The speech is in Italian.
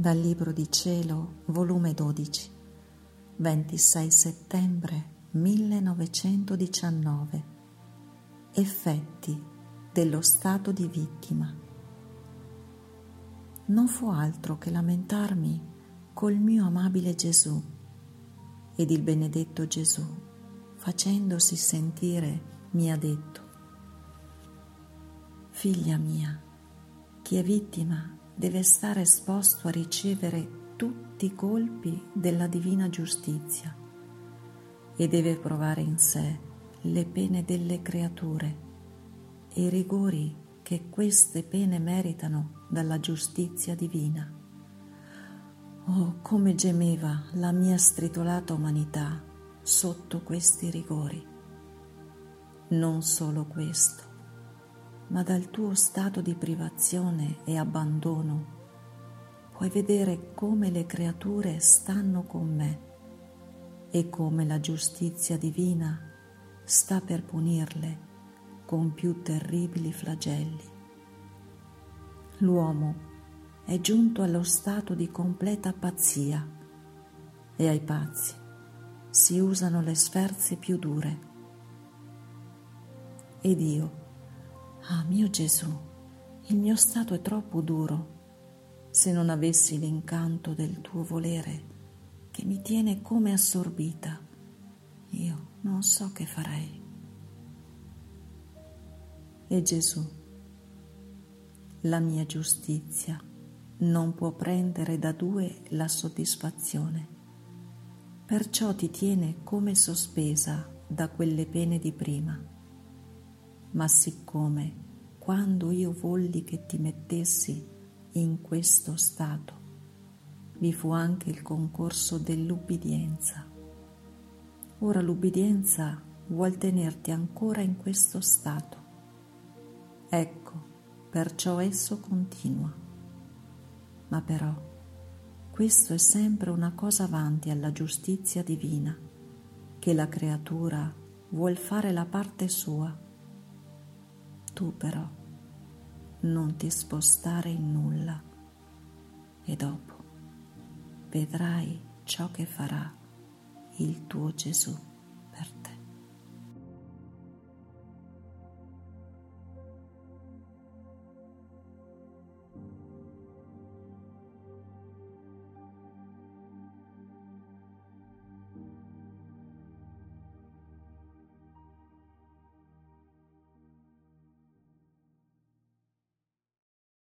Dal Libro di Cielo, volume 12, 26 settembre 1919. Effetti dello stato di vittima. Non fu altro che lamentarmi col mio amabile Gesù ed il benedetto Gesù, facendosi sentire, mi ha detto, Figlia mia, chi è vittima deve stare esposto a ricevere tutti i colpi della divina giustizia e deve provare in sé le pene delle creature e i rigori che queste pene meritano dalla giustizia divina. Oh, come gemeva la mia stritolata umanità sotto questi rigori. Non solo questo, ma dal tuo stato di privazione e abbandono puoi vedere come le creature stanno con me e come la giustizia divina sta per punirle con più terribili flagelli. L'uomo è giunto allo stato di completa pazzia e ai pazzi si usano le sferze più dure. Ed io, Ah mio Gesù, il mio stato è troppo duro se non avessi l'incanto del tuo volere che mi tiene come assorbita. Io non so che farei. E Gesù, la mia giustizia non può prendere da due la soddisfazione, perciò ti tiene come sospesa da quelle pene di prima ma siccome quando io volli che ti mettessi in questo stato, vi fu anche il concorso dell'ubbidienza. Ora l'ubbidienza vuol tenerti ancora in questo stato. Ecco, perciò esso continua. Ma però questo è sempre una cosa avanti alla giustizia divina, che la creatura vuol fare la parte sua tu però non ti spostare in nulla e dopo vedrai ciò che farà il tuo Gesù.